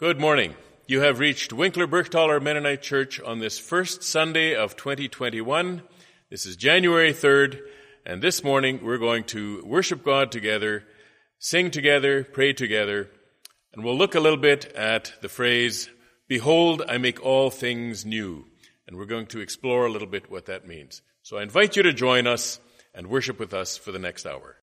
Good morning. You have reached Winkler Bergthaler Mennonite Church on this first Sunday of 2021. This is January 3rd, and this morning we're going to worship God together, sing together, pray together, and we'll look a little bit at the phrase, Behold, I make all things new. And we're going to explore a little bit what that means. So I invite you to join us and worship with us for the next hour.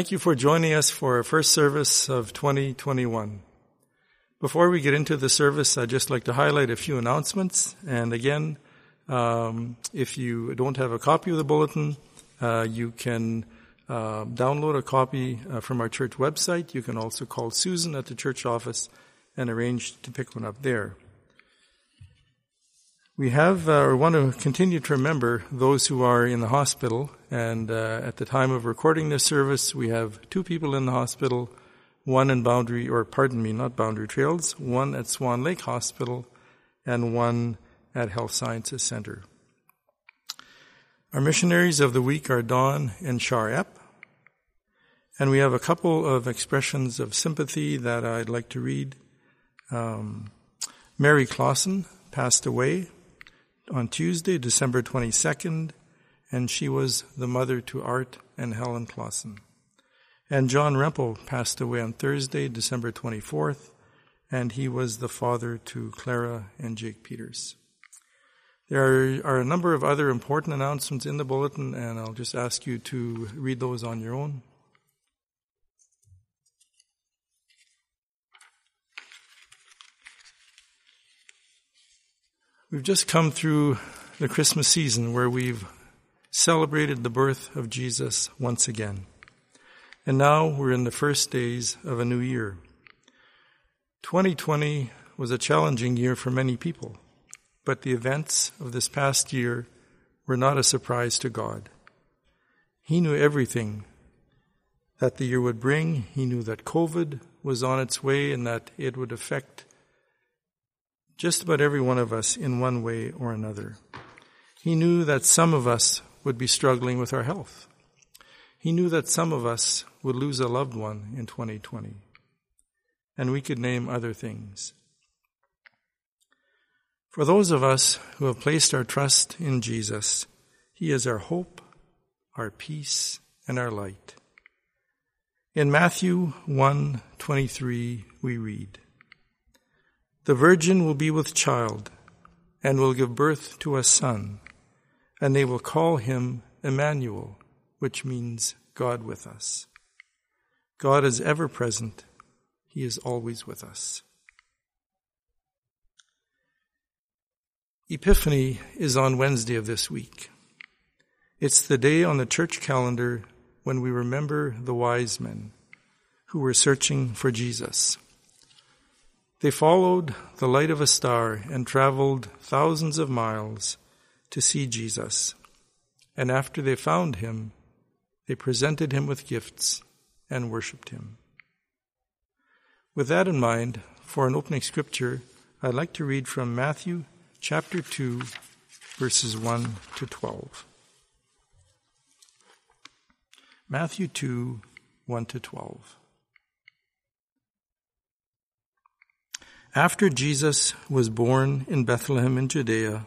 Thank you for joining us for our first service of 2021. Before we get into the service, I'd just like to highlight a few announcements. And again, um, if you don't have a copy of the bulletin, uh, you can uh, download a copy uh, from our church website. You can also call Susan at the church office and arrange to pick one up there. We have, uh, or want to continue to remember those who are in the hospital. And uh, at the time of recording this service, we have two people in the hospital, one in Boundary, or pardon me, not Boundary Trails, one at Swan Lake Hospital, and one at Health Sciences Center. Our missionaries of the week are Don and Shar Epp. And we have a couple of expressions of sympathy that I'd like to read. Um, Mary Clausen passed away on Tuesday, December 22nd, and she was the mother to Art and Helen Clausen. And John Rempel passed away on Thursday, December 24th, and he was the father to Clara and Jake Peters. There are, are, a number of other important announcements in the bulletin, and I'll just ask you to read those on your own. We've just come through the Christmas season where we've celebrated the birth of Jesus once again. And now we're in the first days of a new year. 2020 was a challenging year for many people, but the events of this past year were not a surprise to God. He knew everything that the year would bring. He knew that COVID was on its way and that it would affect just about every one of us in one way or another. He knew that some of us would be struggling with our health. He knew that some of us would lose a loved one in 2020. And we could name other things. For those of us who have placed our trust in Jesus, He is our hope, our peace, and our light. In Matthew 1:23 we read, the virgin will be with child and will give birth to a son, and they will call him Emmanuel, which means God with us. God is ever present. He is always with us. Epiphany is on Wednesday of this week. It's the day on the church calendar when we remember the wise men who were searching for Jesus. They followed the light of a star and traveled thousands of miles to see Jesus. And after they found him, they presented him with gifts and worshiped him. With that in mind, for an opening scripture, I'd like to read from Matthew chapter 2, verses 1 to 12. Matthew 2, 1 to 12. After Jesus was born in Bethlehem in Judea,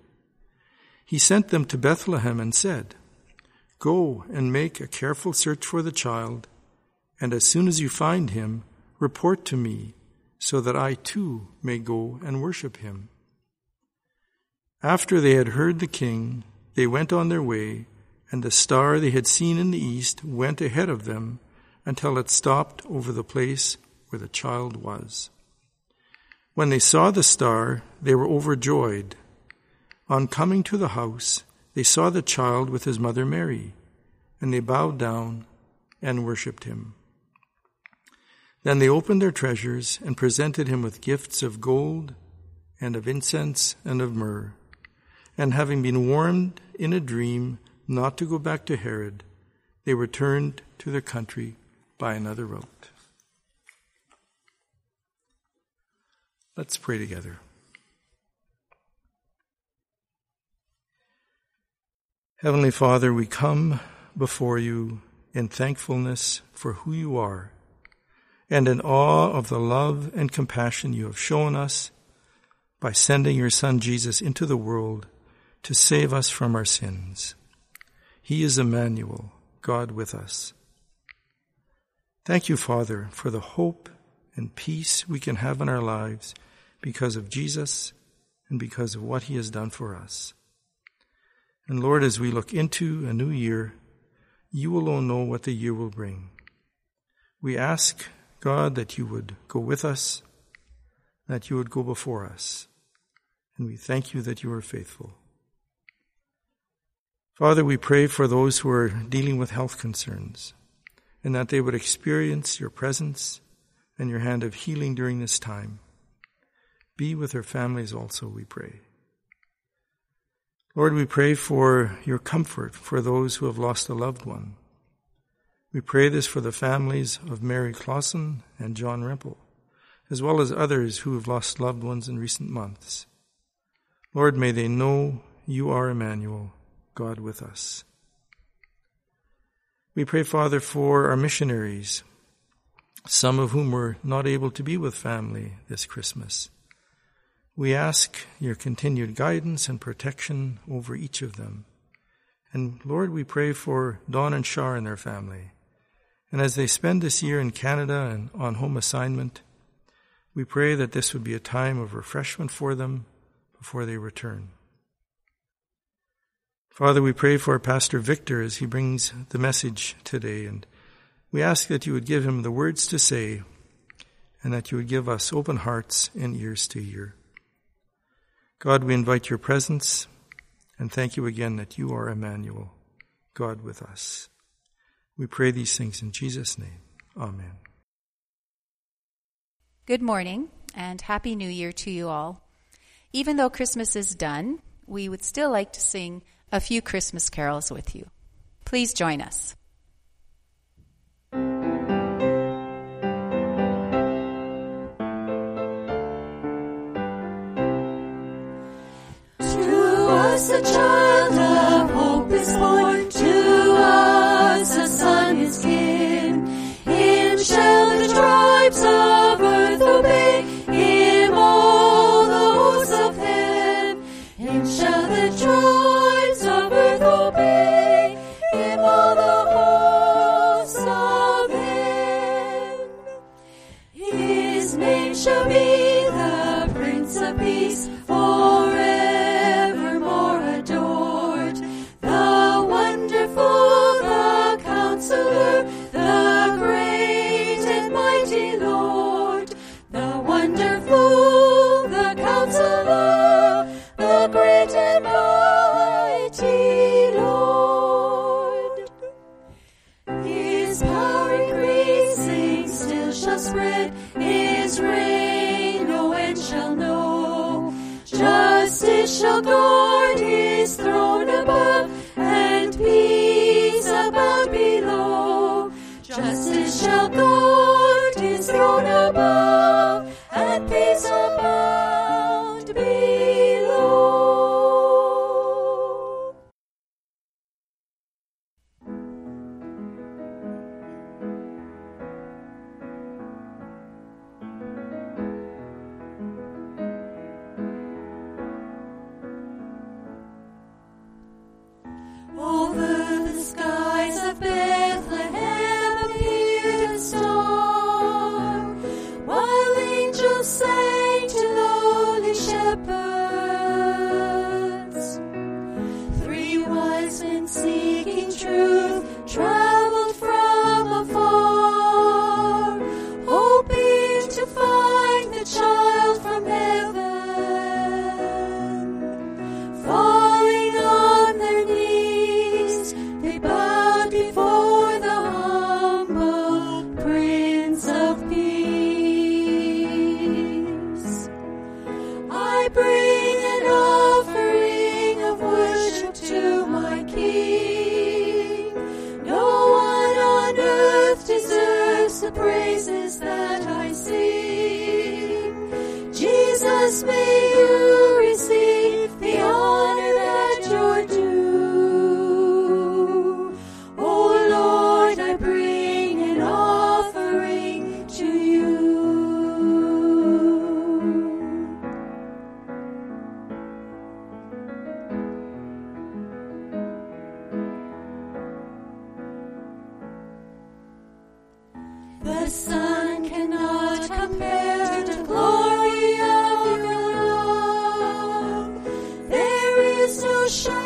He sent them to Bethlehem and said, Go and make a careful search for the child, and as soon as you find him, report to me, so that I too may go and worship him. After they had heard the king, they went on their way, and the star they had seen in the east went ahead of them until it stopped over the place where the child was. When they saw the star, they were overjoyed. On coming to the house, they saw the child with his mother Mary, and they bowed down and worshipped him. Then they opened their treasures and presented him with gifts of gold and of incense and of myrrh. And having been warned in a dream not to go back to Herod, they returned to their country by another route. Let's pray together. Heavenly Father, we come before you in thankfulness for who you are and in awe of the love and compassion you have shown us by sending your Son Jesus into the world to save us from our sins. He is Emmanuel, God with us. Thank you, Father, for the hope and peace we can have in our lives because of Jesus and because of what he has done for us. And Lord, as we look into a new year, you alone know what the year will bring. We ask, God, that you would go with us, that you would go before us. And we thank you that you are faithful. Father, we pray for those who are dealing with health concerns and that they would experience your presence and your hand of healing during this time. Be with their families also, we pray. Lord, we pray for your comfort for those who have lost a loved one. We pray this for the families of Mary Clausen and John Rempel, as well as others who have lost loved ones in recent months. Lord, may they know you are Emmanuel, God with us. We pray, Father, for our missionaries, some of whom were not able to be with family this Christmas. We ask your continued guidance and protection over each of them. And Lord, we pray for Don and Shar and their family. And as they spend this year in Canada and on home assignment, we pray that this would be a time of refreshment for them before they return. Father, we pray for Pastor Victor as he brings the message today, and we ask that you would give him the words to say and that you would give us open hearts and ears to hear. God, we invite your presence and thank you again that you are Emmanuel, God with us. We pray these things in Jesus' name. Amen. Good morning and Happy New Year to you all. Even though Christmas is done, we would still like to sing a few Christmas carols with you. Please join us. us a child of hope is born. Lord is throne above and peace about below. Justice shall God is thrown above. shine.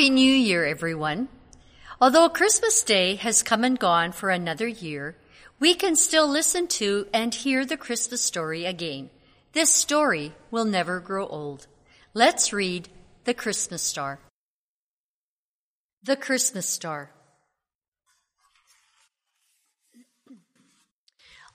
Happy New Year, everyone. Although Christmas Day has come and gone for another year, we can still listen to and hear the Christmas story again. This story will never grow old. Let's read The Christmas Star. The Christmas Star.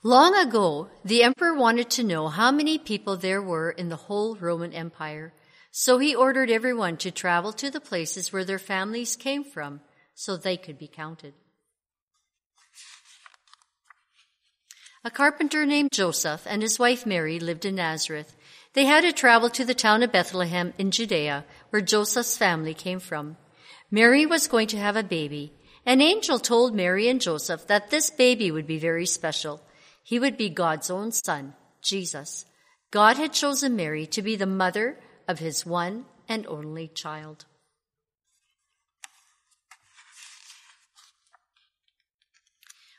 Long ago, the emperor wanted to know how many people there were in the whole Roman Empire. So he ordered everyone to travel to the places where their families came from so they could be counted. A carpenter named Joseph and his wife Mary lived in Nazareth. They had to travel to the town of Bethlehem in Judea, where Joseph's family came from. Mary was going to have a baby. An angel told Mary and Joseph that this baby would be very special. He would be God's own son, Jesus. God had chosen Mary to be the mother of his one and only child.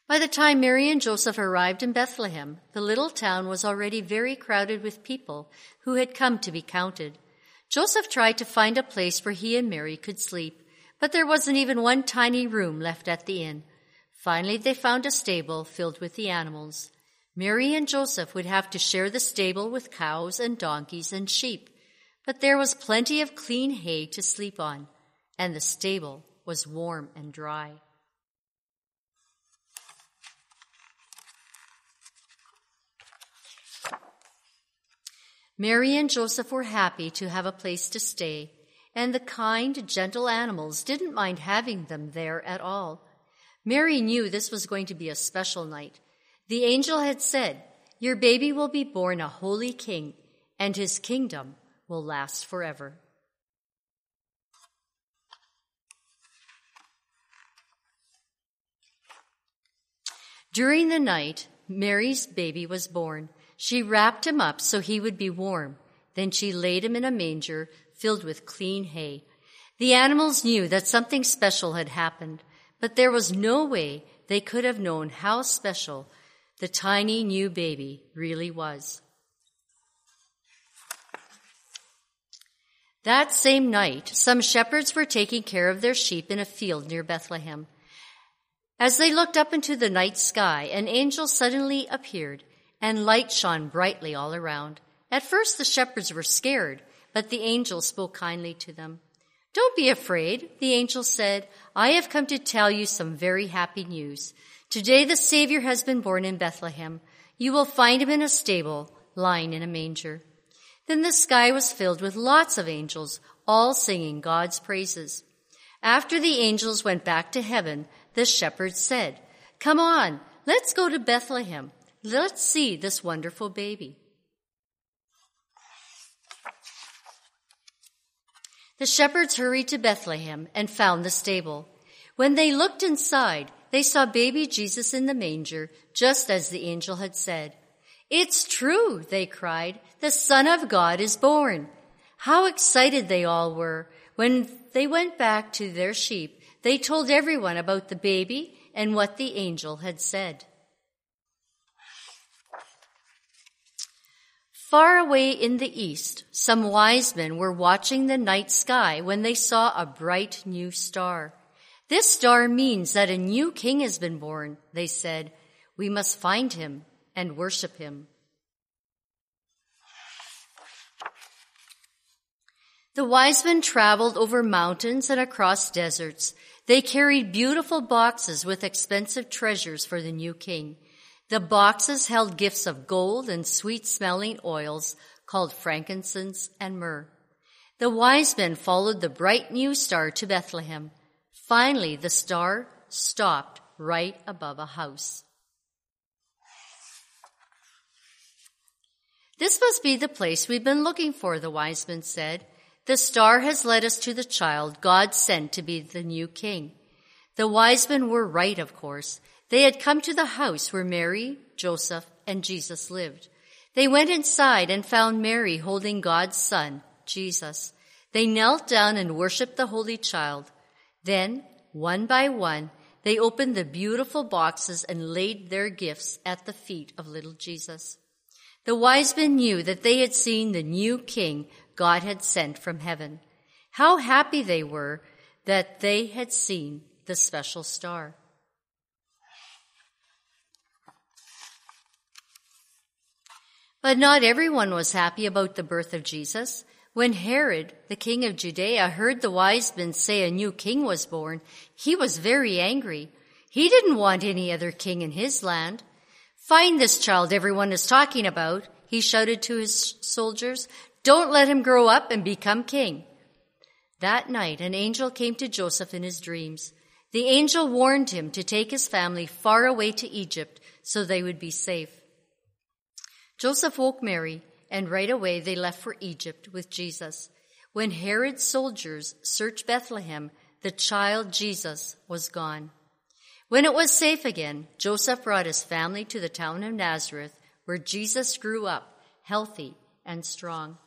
By the time Mary and Joseph arrived in Bethlehem, the little town was already very crowded with people who had come to be counted. Joseph tried to find a place where he and Mary could sleep, but there wasn't even one tiny room left at the inn. Finally, they found a stable filled with the animals. Mary and Joseph would have to share the stable with cows and donkeys and sheep, but there was plenty of clean hay to sleep on, and the stable was warm and dry. Mary and Joseph were happy to have a place to stay, and the kind, gentle animals didn't mind having them there at all. Mary knew this was going to be a special night. The angel had said, Your baby will be born a holy king, and his kingdom will last forever. During the night, Mary's baby was born. She wrapped him up so he would be warm. Then she laid him in a manger filled with clean hay. The animals knew that something special had happened, but there was no way they could have known how special the tiny new baby really was. That same night, some shepherds were taking care of their sheep in a field near Bethlehem. As they looked up into the night sky, an angel suddenly appeared, and light shone brightly all around. At first, the shepherds were scared, but the angel spoke kindly to them. Don't be afraid, the angel said. I have come to tell you some very happy news. Today the Savior has been born in Bethlehem. You will find him in a stable, lying in a manger. Then the sky was filled with lots of angels, all singing God's praises. After the angels went back to heaven, the shepherds said, Come on, let's go to Bethlehem. Let's see this wonderful baby. The shepherds hurried to Bethlehem and found the stable. When they looked inside, they saw baby Jesus in the manger, just as the angel had said. It's true, they cried. The Son of God is born. How excited they all were. When they went back to their sheep, they told everyone about the baby and what the angel had said. Far away in the east, some wise men were watching the night sky when they saw a bright new star. This star means that a new king has been born, they said. We must find him and worship him. The wise men traveled over mountains and across deserts. They carried beautiful boxes with expensive treasures for the new king. The boxes held gifts of gold and sweet smelling oils called frankincense and myrrh. The wise men followed the bright new star to Bethlehem. Finally, the star stopped right above a house. This must be the place we've been looking for, the wise men said. The star has led us to the child God sent to be the new king. The wise men were right, of course. They had come to the house where Mary, Joseph, and Jesus lived. They went inside and found Mary holding God's son, Jesus. They knelt down and worshiped the Holy Child. Then, one by one, they opened the beautiful boxes and laid their gifts at the feet of little Jesus. The wise men knew that they had seen the new king God had sent from heaven. How happy they were that they had seen the special star. But not everyone was happy about the birth of Jesus. When Herod, the king of Judea, heard the wise men say a new king was born, he was very angry. He didn't want any other king in his land. Find this child everyone is talking about, he shouted to his soldiers. Don't let him grow up and become king. That night, an angel came to Joseph in his dreams. The angel warned him to take his family far away to Egypt so they would be safe. Joseph woke Mary and right away they left for Egypt with Jesus. When Herod's soldiers searched Bethlehem, the child Jesus was gone. When it was safe again, Joseph brought his family to the town of Nazareth, where Jesus grew up, healthy and strong.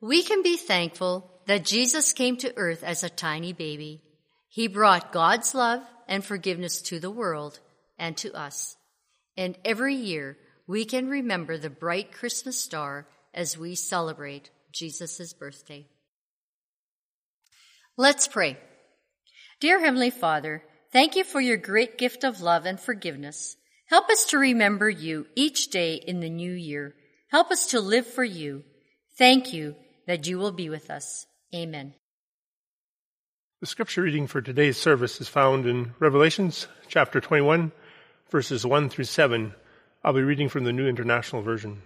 We can be thankful that Jesus came to earth as a tiny baby. He brought God's love and forgiveness to the world and to us. And every year we can remember the bright Christmas star as we celebrate Jesus' birthday. Let's pray. Dear Heavenly Father, thank you for your great gift of love and forgiveness. Help us to remember you each day in the new year. Help us to live for you. Thank you that you will be with us. Amen. The scripture reading for today's service is found in Revelations chapter 21, verses 1 through 7. I'll be reading from the New International Version.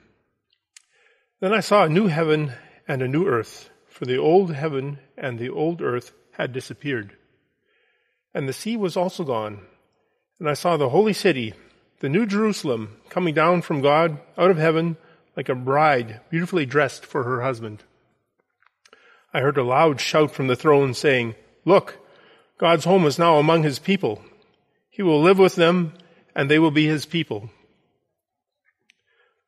Then I saw a new heaven and a new earth, for the old heaven and the old earth had disappeared. And the sea was also gone. And I saw the holy city, the new Jerusalem, coming down from God out of heaven like a bride beautifully dressed for her husband. I heard a loud shout from the throne saying, Look, God's home is now among his people. He will live with them and they will be his people.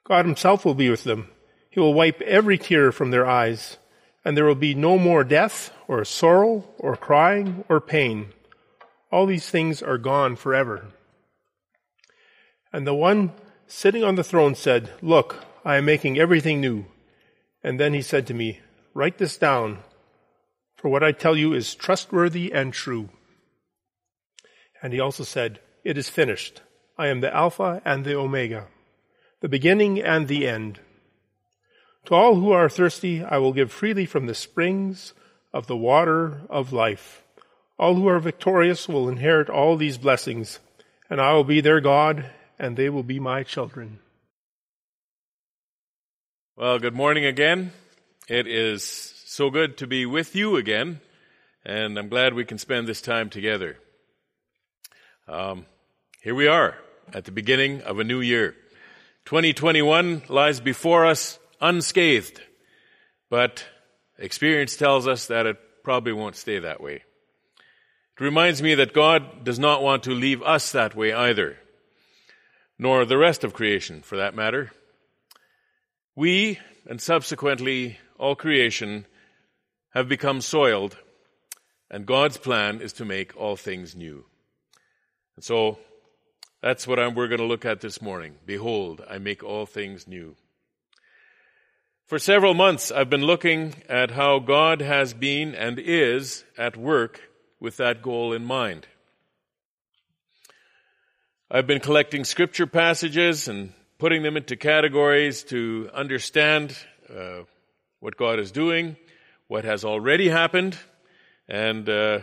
God himself will be with them. He will wipe every tear from their eyes, and there will be no more death, or sorrow, or crying, or pain. All these things are gone forever. And the one sitting on the throne said, Look, I am making everything new. And then he said to me, Write this down, for what I tell you is trustworthy and true. And he also said, It is finished. I am the Alpha and the Omega, the beginning and the end. To all who are thirsty, I will give freely from the springs of the water of life. All who are victorious will inherit all these blessings, and I will be their God, and they will be my children. Well, good morning again. It is so good to be with you again, and I'm glad we can spend this time together. Um, here we are at the beginning of a new year. 2021 lies before us unscathed. but experience tells us that it probably won't stay that way. It reminds me that God does not want to leave us that way either, nor the rest of creation for that matter. We, and subsequently all creation, have become soiled, and God's plan is to make all things new. And so that's what I'm, we're going to look at this morning. Behold, I make all things new. For several months, I've been looking at how God has been and is at work with that goal in mind. I've been collecting scripture passages and putting them into categories to understand uh, what God is doing, what has already happened, and uh,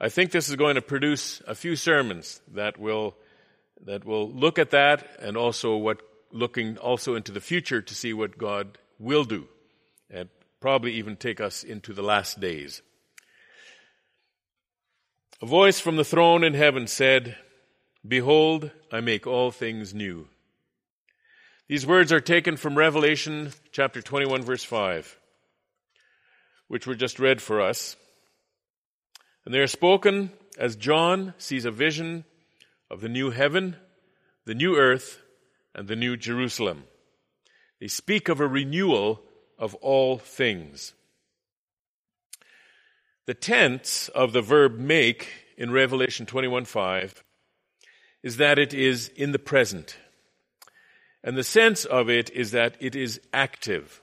I think this is going to produce a few sermons that will that will look at that and also what looking also into the future to see what God will do, and probably even take us into the last days. A voice from the throne in heaven said, Behold, I make all things new. These words are taken from Revelation chapter 21 verse 5, which were just read for us. And they are spoken as John sees a vision of the new heaven, the new earth, and the new Jerusalem. They speak of a renewal of all things. The tense of the verb make in Revelation 21:5 is that it is in the present. And the sense of it is that it is active.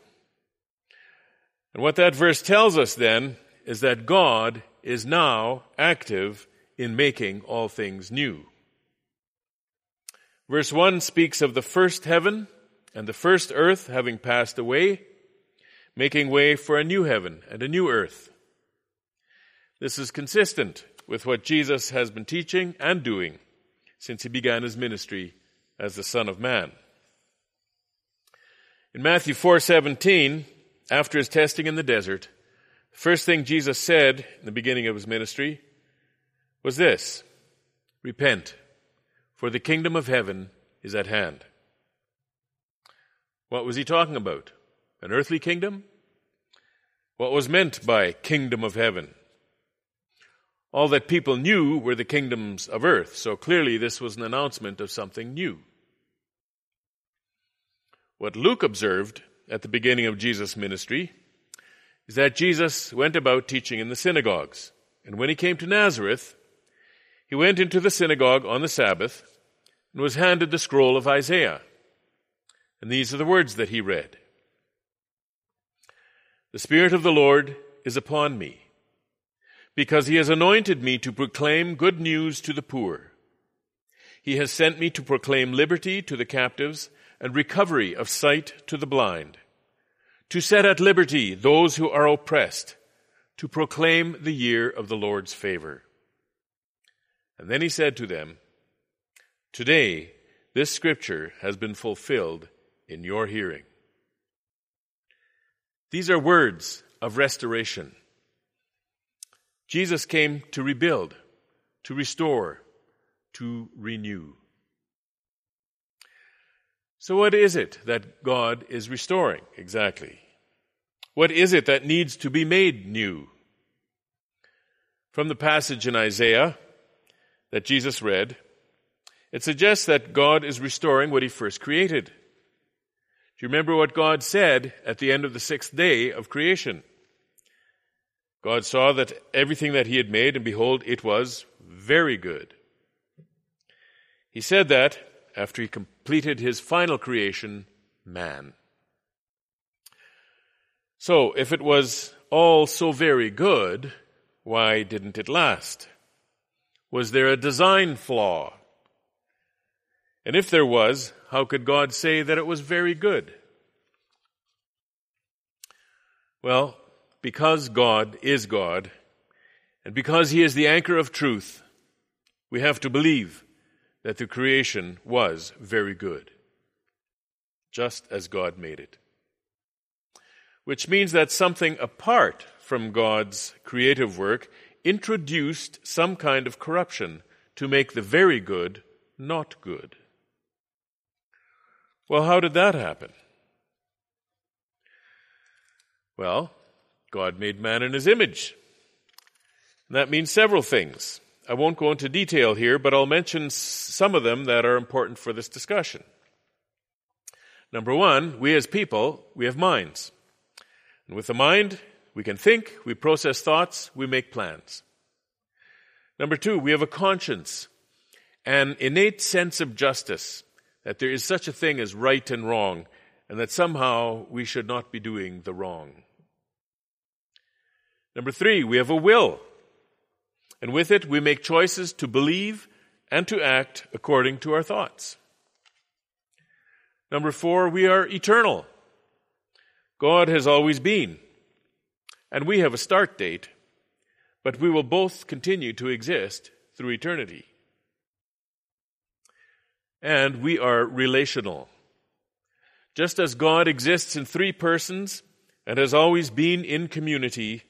And what that verse tells us then is that God is now active in making all things new. Verse 1 speaks of the first heaven and the first earth having passed away, making way for a new heaven and a new earth. This is consistent with what Jesus has been teaching and doing since he began his ministry as the Son of Man. In Matthew 4:17, after his testing in the desert, the first thing Jesus said in the beginning of his ministry was this: Repent, for the kingdom of heaven is at hand. What was he talking about? An earthly kingdom? What was meant by kingdom of heaven? All that people knew were the kingdoms of earth, so clearly this was an announcement of something new. What Luke observed at the beginning of Jesus' ministry is that Jesus went about teaching in the synagogues. And when he came to Nazareth, he went into the synagogue on the Sabbath and was handed the scroll of Isaiah. And these are the words that he read. The Spirit of the Lord is upon me, because he has anointed me to proclaim good news to the poor. He has sent me to proclaim liberty to the captives and recovery of sight to the blind, to set at liberty those who are oppressed, to proclaim the year of the Lord's favor. And then he said to them, Today this scripture has been fulfilled in your hearing. These are words of restoration. Jesus came to rebuild, to restore, to renew. So, what is it that God is restoring exactly? What is it that needs to be made new? From the passage in Isaiah that Jesus read, it suggests that God is restoring what he first created. Do you remember what God said at the end of the sixth day of creation? God saw that everything that he had made, and behold, it was very good. He said that after he completed his final creation, man. So, if it was all so very good, why didn't it last? Was there a design flaw? And if there was, how could God say that it was very good? Well, because God is God, and because He is the anchor of truth, we have to believe that the creation was very good, just as God made it. Which means that something apart from God's creative work introduced some kind of corruption to make the very good not good. Well, how did that happen? Well, God made man in his image. And that means several things. I won't go into detail here, but I'll mention some of them that are important for this discussion. Number one, we as people, we have minds. And with the mind, we can think, we process thoughts, we make plans. Number two, we have a conscience, an innate sense of justice, that there is such a thing as right and wrong, and that somehow we should not be doing the wrong. Number three, we have a will. And with it, we make choices to believe and to act according to our thoughts. Number four, we are eternal. God has always been. And we have a start date, but we will both continue to exist through eternity. And we are relational. Just as God exists in three persons and has always been in community,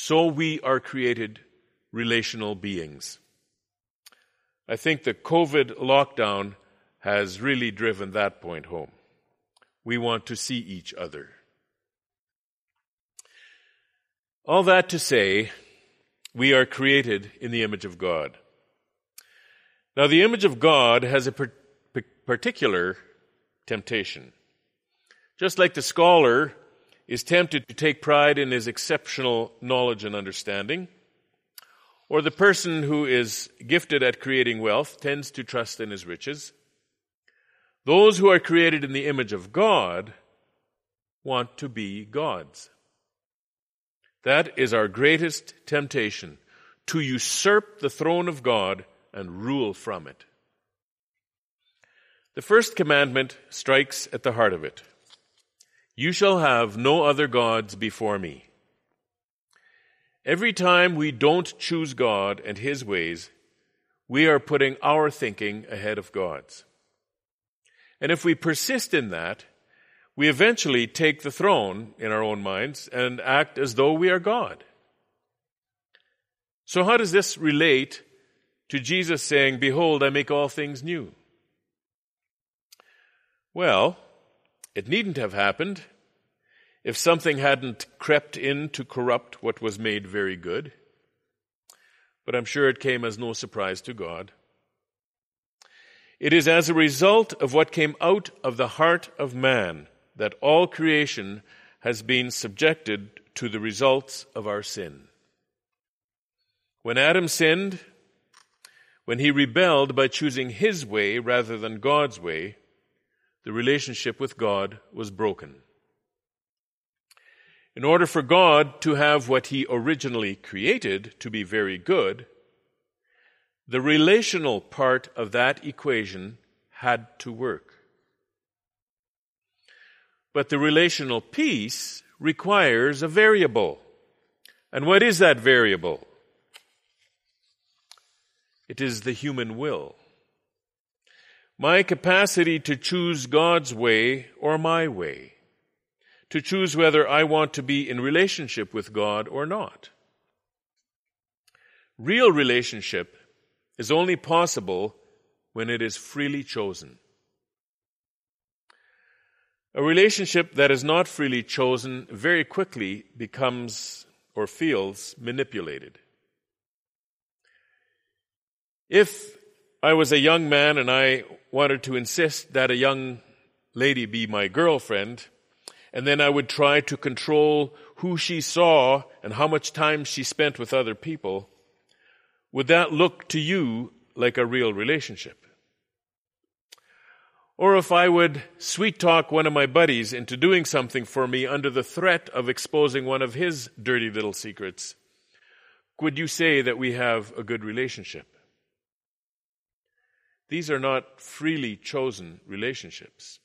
so we are created relational beings. I think the COVID lockdown has really driven that point home. We want to see each other. All that to say, we are created in the image of God. Now, the image of God has a particular temptation. Just like the scholar is tempted to take pride in his exceptional knowledge and understanding, or the person who is gifted at creating wealth tends to trust in his riches. Those who are created in the image of God want to be gods. That is our greatest temptation to usurp the throne of God and rule from it. The first commandment strikes at the heart of it. You shall have no other gods before me. Every time we don't choose God and His ways, we are putting our thinking ahead of God's. And if we persist in that, we eventually take the throne in our own minds and act as though we are God. So, how does this relate to Jesus saying, Behold, I make all things new? Well, it needn't have happened if something hadn't crept in to corrupt what was made very good. But I'm sure it came as no surprise to God. It is as a result of what came out of the heart of man that all creation has been subjected to the results of our sin. When Adam sinned, when he rebelled by choosing his way rather than God's way, the relationship with God was broken. In order for God to have what He originally created to be very good, the relational part of that equation had to work. But the relational piece requires a variable. And what is that variable? It is the human will. My capacity to choose God's way or my way to choose whether I want to be in relationship with God or not. Real relationship is only possible when it is freely chosen. A relationship that is not freely chosen very quickly becomes or feels manipulated. If I was a young man and I wanted to insist that a young lady be my girlfriend, and then I would try to control who she saw and how much time she spent with other people, would that look to you like a real relationship? Or if I would sweet talk one of my buddies into doing something for me under the threat of exposing one of his dirty little secrets, would you say that we have a good relationship? These are not freely chosen relationships.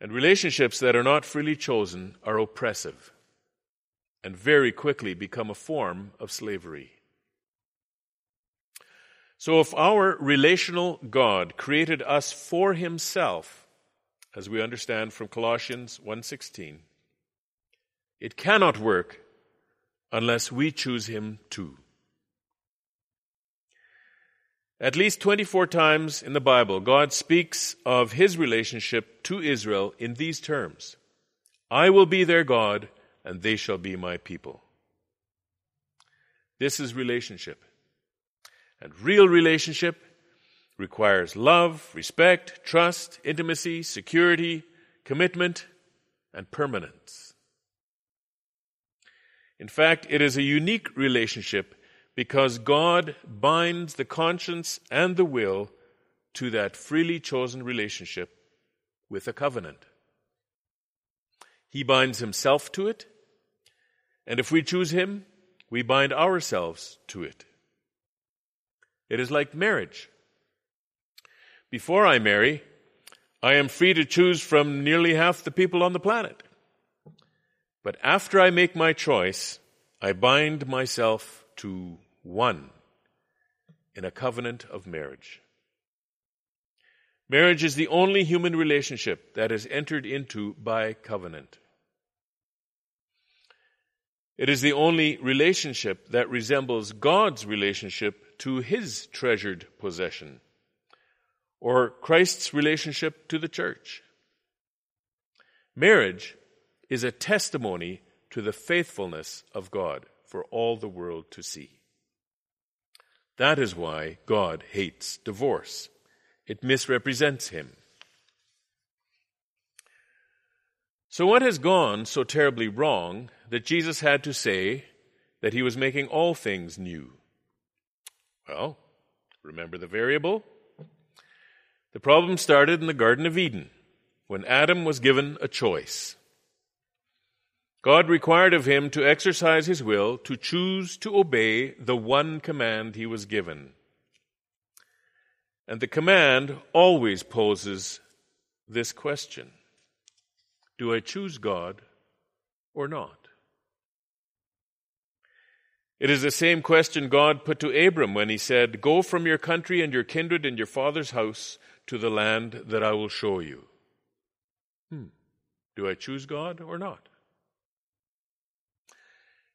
And relationships that are not freely chosen are oppressive and very quickly become a form of slavery. So if our relational God created us for himself, as we understand from Colossians 1:16, it cannot work unless we choose him too. At least 24 times in the Bible, God speaks of his relationship to Israel in these terms I will be their God, and they shall be my people. This is relationship. And real relationship requires love, respect, trust, intimacy, security, commitment, and permanence. In fact, it is a unique relationship because God binds the conscience and the will to that freely chosen relationship with a covenant. He binds himself to it, and if we choose him, we bind ourselves to it. It is like marriage. Before I marry, I am free to choose from nearly half the people on the planet. But after I make my choice, I bind myself to one in a covenant of marriage. Marriage is the only human relationship that is entered into by covenant. It is the only relationship that resembles God's relationship to his treasured possession, or Christ's relationship to the church. Marriage is a testimony to the faithfulness of God for all the world to see. That is why God hates divorce. It misrepresents him. So, what has gone so terribly wrong that Jesus had to say that he was making all things new? Well, remember the variable? The problem started in the Garden of Eden when Adam was given a choice. God required of him to exercise his will, to choose to obey the one command he was given. And the command always poses this question Do I choose God or not? It is the same question God put to Abram when he said, Go from your country and your kindred and your father's house to the land that I will show you. Hmm. Do I choose God or not?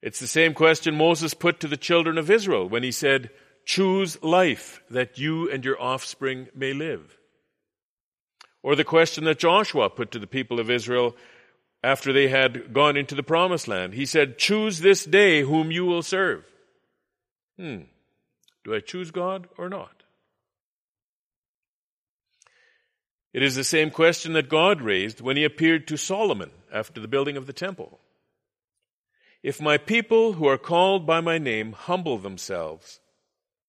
It's the same question Moses put to the children of Israel when he said, Choose life that you and your offspring may live. Or the question that Joshua put to the people of Israel after they had gone into the promised land. He said, Choose this day whom you will serve. Hmm. Do I choose God or not? It is the same question that God raised when he appeared to Solomon after the building of the temple. If my people who are called by my name humble themselves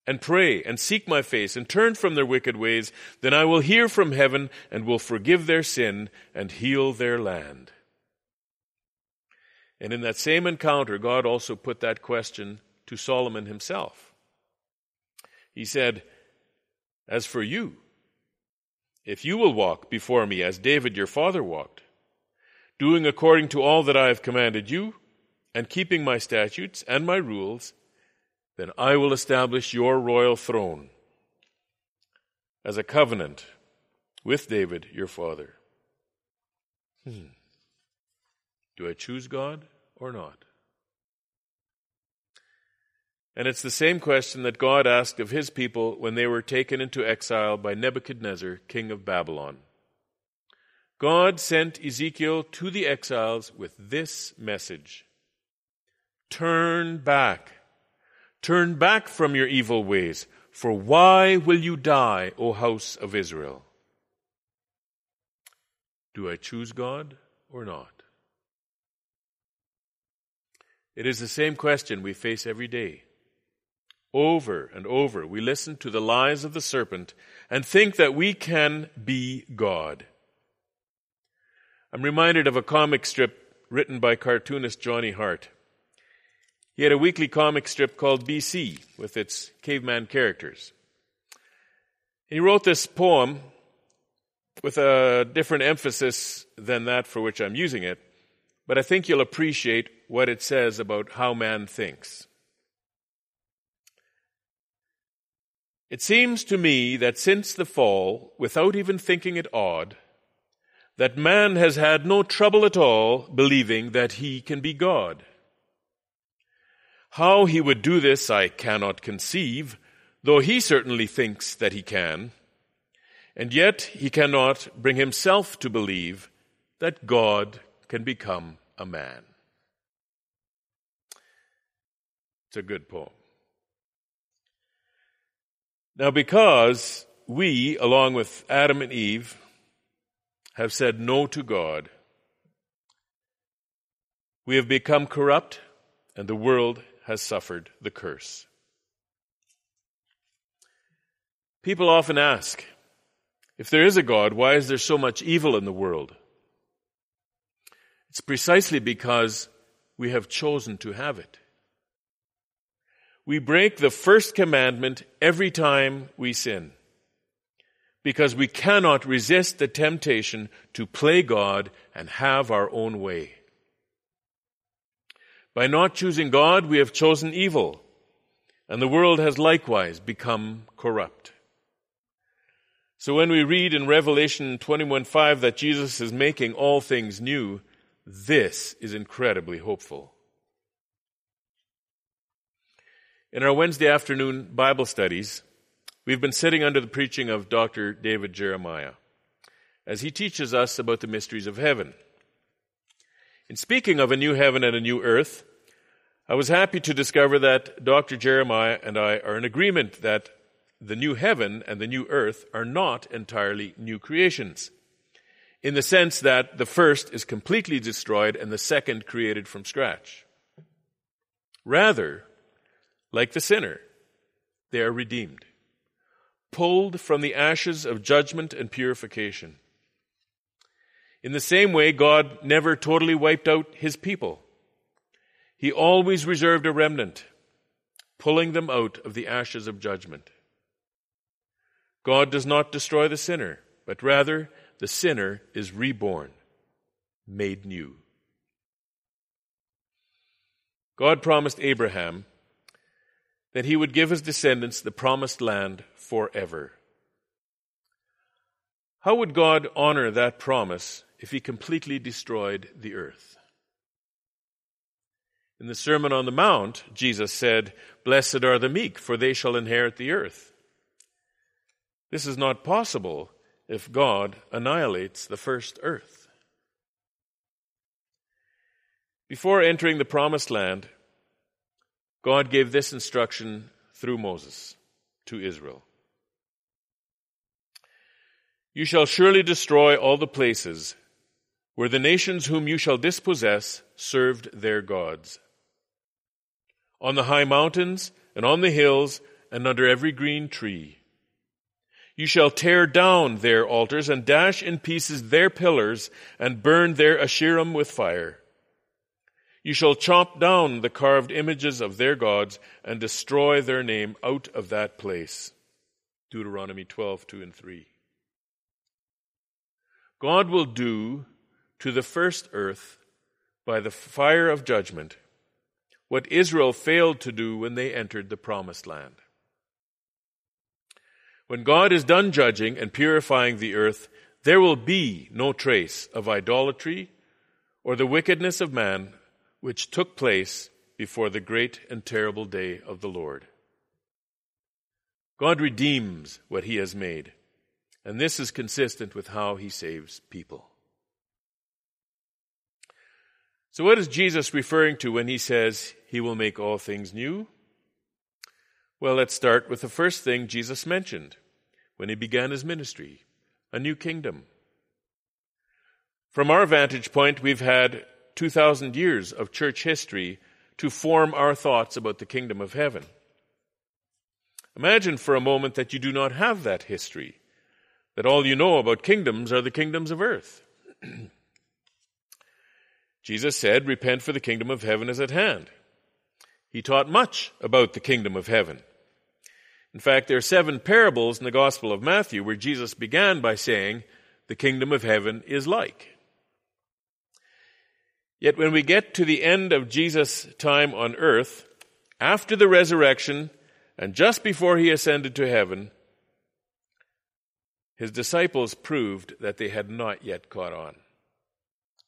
and pray and seek my face and turn from their wicked ways, then I will hear from heaven and will forgive their sin and heal their land. And in that same encounter, God also put that question to Solomon himself. He said, As for you, if you will walk before me as David your father walked, doing according to all that I have commanded you, and keeping my statutes and my rules, then I will establish your royal throne as a covenant with David your father. Hmm. Do I choose God or not? And it's the same question that God asked of his people when they were taken into exile by Nebuchadnezzar, king of Babylon. God sent Ezekiel to the exiles with this message Turn back. Turn back from your evil ways. For why will you die, O house of Israel? Do I choose God or not? It is the same question we face every day. Over and over, we listen to the lies of the serpent and think that we can be God. I'm reminded of a comic strip written by cartoonist Johnny Hart. He had a weekly comic strip called BC with its caveman characters. He wrote this poem with a different emphasis than that for which I'm using it, but I think you'll appreciate what it says about how man thinks. It seems to me that since the fall, without even thinking it odd, that man has had no trouble at all believing that he can be God. How he would do this I cannot conceive, though he certainly thinks that he can. And yet he cannot bring himself to believe that God can become a man. It's a good poem. Now, because we, along with Adam and Eve, have said no to God, we have become corrupt and the world has suffered the curse. People often ask, if there is a God, why is there so much evil in the world? It's precisely because we have chosen to have it. We break the first commandment every time we sin because we cannot resist the temptation to play God and have our own way. By not choosing God, we have chosen evil, and the world has likewise become corrupt. So when we read in Revelation 21:5 that Jesus is making all things new, this is incredibly hopeful. In our Wednesday afternoon Bible studies, we've been sitting under the preaching of Dr. David Jeremiah as he teaches us about the mysteries of heaven. In speaking of a new heaven and a new earth, I was happy to discover that Dr. Jeremiah and I are in agreement that the new heaven and the new earth are not entirely new creations, in the sense that the first is completely destroyed and the second created from scratch. Rather, like the sinner, they are redeemed, pulled from the ashes of judgment and purification. In the same way, God never totally wiped out his people. He always reserved a remnant, pulling them out of the ashes of judgment. God does not destroy the sinner, but rather the sinner is reborn, made new. God promised Abraham that he would give his descendants the promised land forever. How would God honor that promise if he completely destroyed the earth? In the Sermon on the Mount, Jesus said, Blessed are the meek, for they shall inherit the earth. This is not possible if God annihilates the first earth. Before entering the promised land, God gave this instruction through Moses to Israel. You shall surely destroy all the places where the nations whom you shall dispossess served their gods. On the high mountains and on the hills and under every green tree you shall tear down their altars and dash in pieces their pillars and burn their Asherim with fire. You shall chop down the carved images of their gods and destroy their name out of that place. Deuteronomy 12, 2 and 3. God will do to the first earth by the fire of judgment what Israel failed to do when they entered the promised land. When God is done judging and purifying the earth, there will be no trace of idolatry or the wickedness of man which took place before the great and terrible day of the Lord. God redeems what he has made, and this is consistent with how he saves people. So, what is Jesus referring to when he says he will make all things new? Well, let's start with the first thing Jesus mentioned when he began his ministry a new kingdom. From our vantage point, we've had 2,000 years of church history to form our thoughts about the kingdom of heaven. Imagine for a moment that you do not have that history, that all you know about kingdoms are the kingdoms of earth. Jesus said, Repent, for the kingdom of heaven is at hand. He taught much about the kingdom of heaven. In fact, there are seven parables in the Gospel of Matthew where Jesus began by saying, The kingdom of heaven is like. Yet when we get to the end of Jesus' time on earth, after the resurrection and just before he ascended to heaven, his disciples proved that they had not yet caught on.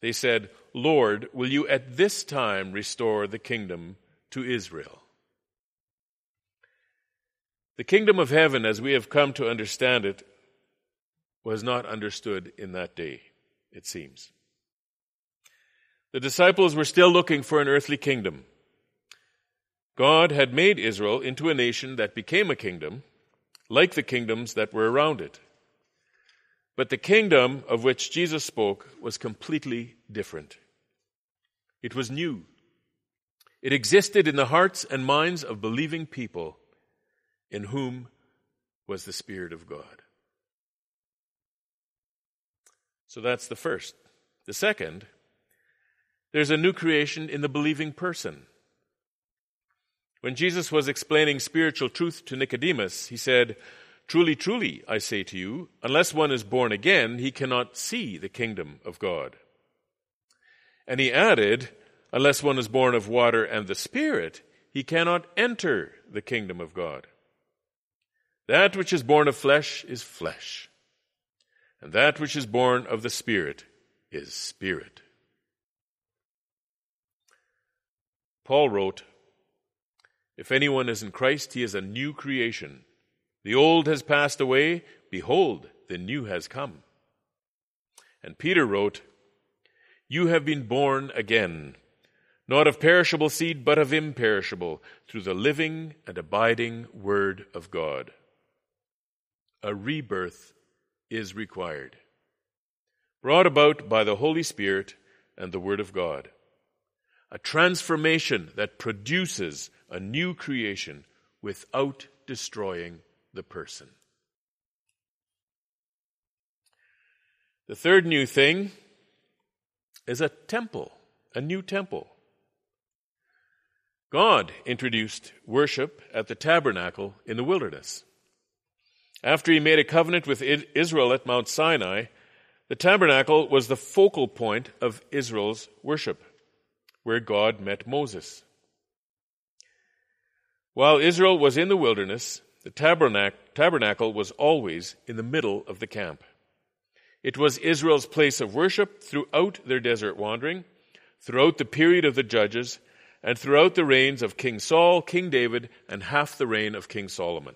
They said, Lord, will you at this time restore the kingdom to Israel? The kingdom of heaven, as we have come to understand it, was not understood in that day, it seems. The disciples were still looking for an earthly kingdom. God had made Israel into a nation that became a kingdom, like the kingdoms that were around it. But the kingdom of which Jesus spoke was completely different. It was new. It existed in the hearts and minds of believing people in whom was the Spirit of God. So that's the first. The second, there's a new creation in the believing person. When Jesus was explaining spiritual truth to Nicodemus, he said, Truly, truly, I say to you, unless one is born again, he cannot see the kingdom of God. And he added, Unless one is born of water and the Spirit, he cannot enter the kingdom of God. That which is born of flesh is flesh, and that which is born of the Spirit is spirit. Paul wrote, If anyone is in Christ, he is a new creation. The old has passed away, behold, the new has come. And Peter wrote, You have been born again, not of perishable seed, but of imperishable, through the living and abiding Word of God. A rebirth is required, brought about by the Holy Spirit and the Word of God a transformation that produces a new creation without destroying the person. The third new thing is a temple, a new temple. God introduced worship at the tabernacle in the wilderness. After he made a covenant with Israel at Mount Sinai, the tabernacle was the focal point of Israel's worship where God met Moses. While Israel was in the wilderness, the tabernacle was always in the middle of the camp. It was Israel's place of worship throughout their desert wandering, throughout the period of the judges, and throughout the reigns of King Saul, King David, and half the reign of King Solomon.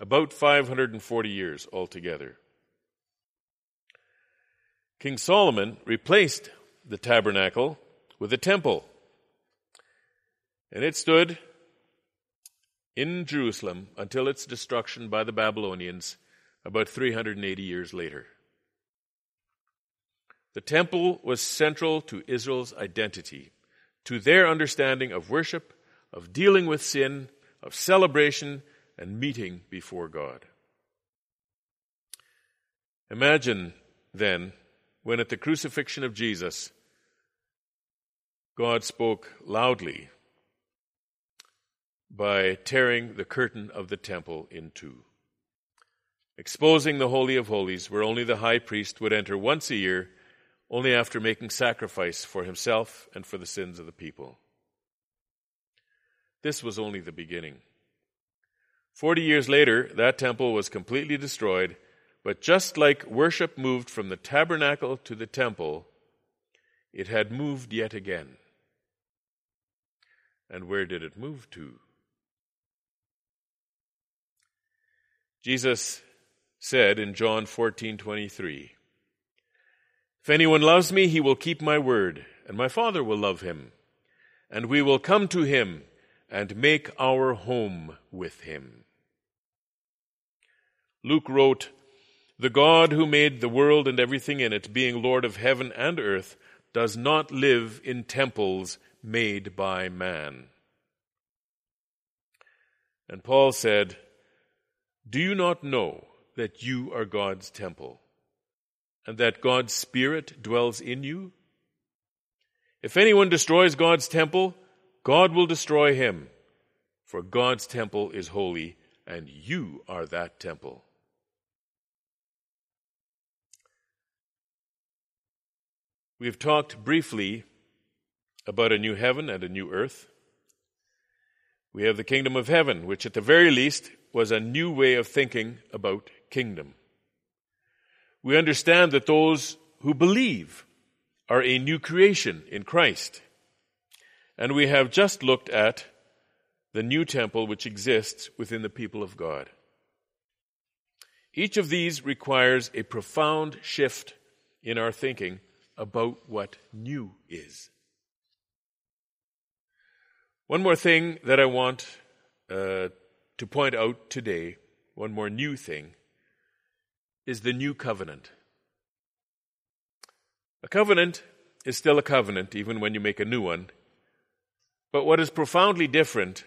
About 540 years altogether. King Solomon replaced the tabernacle with a temple. And it stood in Jerusalem until its destruction by the Babylonians about 380 years later. The temple was central to Israel's identity, to their understanding of worship, of dealing with sin, of celebration, and meeting before God. Imagine then when at the crucifixion of Jesus, God spoke loudly by tearing the curtain of the temple in two, exposing the Holy of Holies, where only the high priest would enter once a year, only after making sacrifice for himself and for the sins of the people. This was only the beginning. Forty years later, that temple was completely destroyed, but just like worship moved from the tabernacle to the temple, it had moved yet again. And where did it move to? Jesus said in John 14:23, If anyone loves me, he will keep my word, and my Father will love him, and we will come to him and make our home with him. Luke wrote, The God who made the world and everything in it, being Lord of heaven and earth, does not live in temples made by man. And Paul said, Do you not know that you are God's temple and that God's Spirit dwells in you? If anyone destroys God's temple, God will destroy him, for God's temple is holy, and you are that temple. We have talked briefly about a new heaven and a new earth. We have the kingdom of heaven, which at the very least was a new way of thinking about kingdom. We understand that those who believe are a new creation in Christ. And we have just looked at the new temple which exists within the people of God. Each of these requires a profound shift in our thinking about what new is. One more thing that I want uh, to point out today, one more new thing, is the new covenant. A covenant is still a covenant, even when you make a new one. But what is profoundly different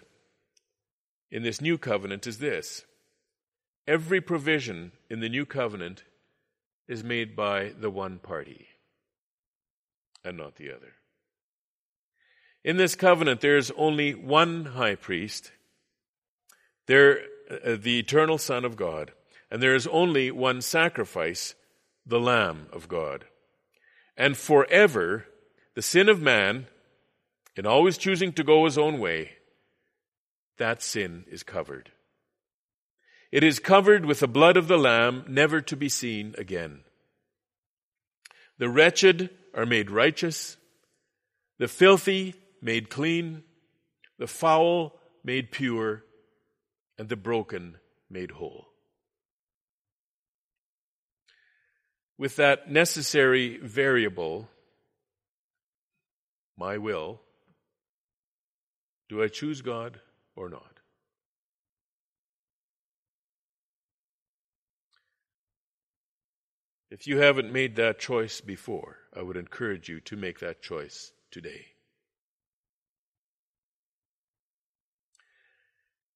in this new covenant is this every provision in the new covenant is made by the one party and not the other. In this covenant, there is only one high priest, there, uh, the eternal Son of God, and there is only one sacrifice, the Lamb of God. And forever, the sin of man, in always choosing to go his own way, that sin is covered. It is covered with the blood of the Lamb, never to be seen again. The wretched are made righteous, the filthy made clean, the foul made pure, and the broken made whole. With that necessary variable, my will, do I choose God or not? If you haven't made that choice before, I would encourage you to make that choice today.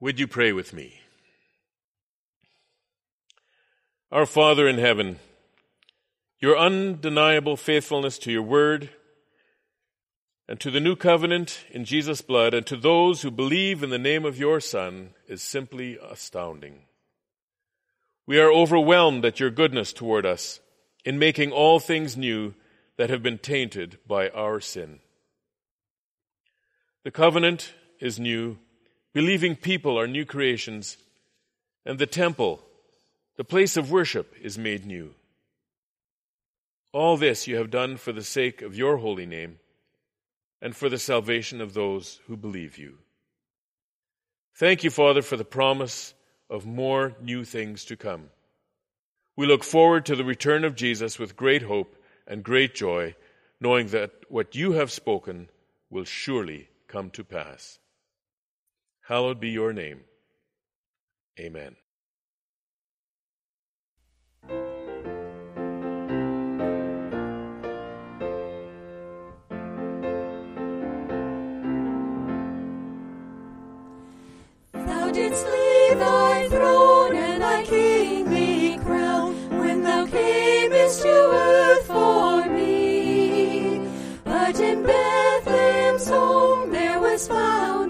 Would you pray with me? Our Father in heaven, your undeniable faithfulness to your word and to the new covenant in Jesus' blood and to those who believe in the name of your Son is simply astounding. We are overwhelmed at your goodness toward us in making all things new that have been tainted by our sin. The covenant is new, believing people are new creations, and the temple, the place of worship, is made new. All this you have done for the sake of your holy name and for the salvation of those who believe you. Thank you, Father, for the promise of more new things to come. We look forward to the return of Jesus with great hope and great joy, knowing that what you have spoken will surely come to pass. Hallowed be your name. Amen. Thou didst leave thy throne and thy kingly crown when thou camest to earth for me. But in Bethlehem's home there was found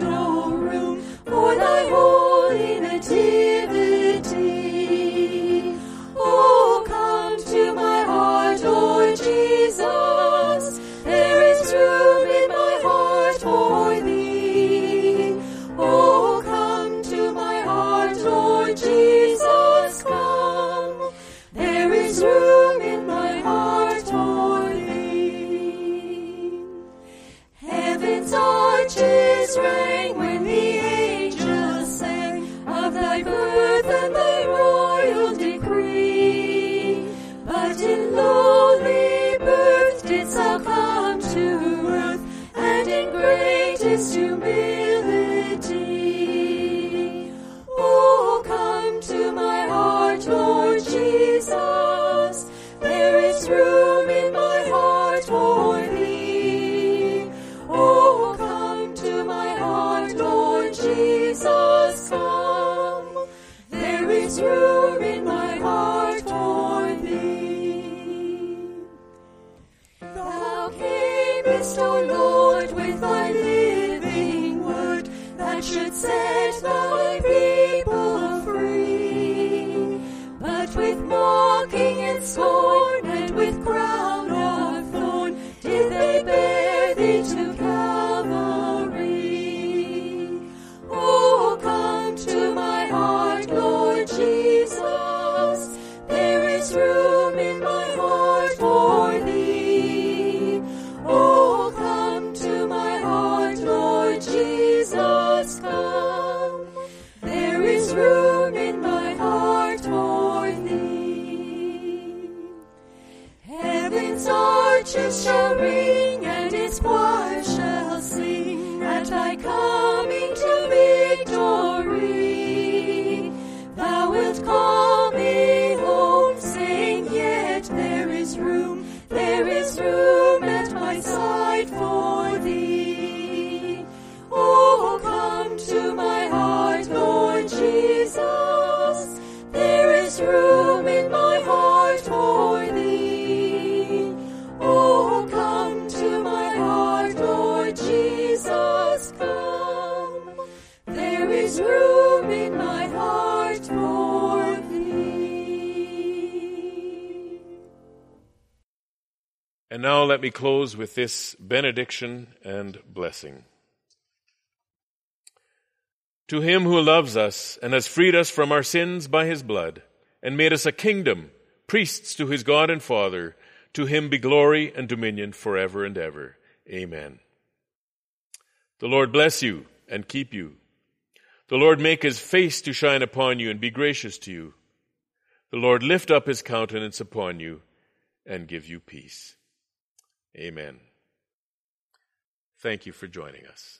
now let me close with this benediction and blessing. To him who loves us and has freed us from our sins by his blood, and made us a kingdom, priests to his God and Father, to him be glory and dominion forever and ever. Amen. The Lord bless you and keep you. The Lord make his face to shine upon you and be gracious to you. The Lord lift up his countenance upon you and give you peace. Amen. Thank you for joining us.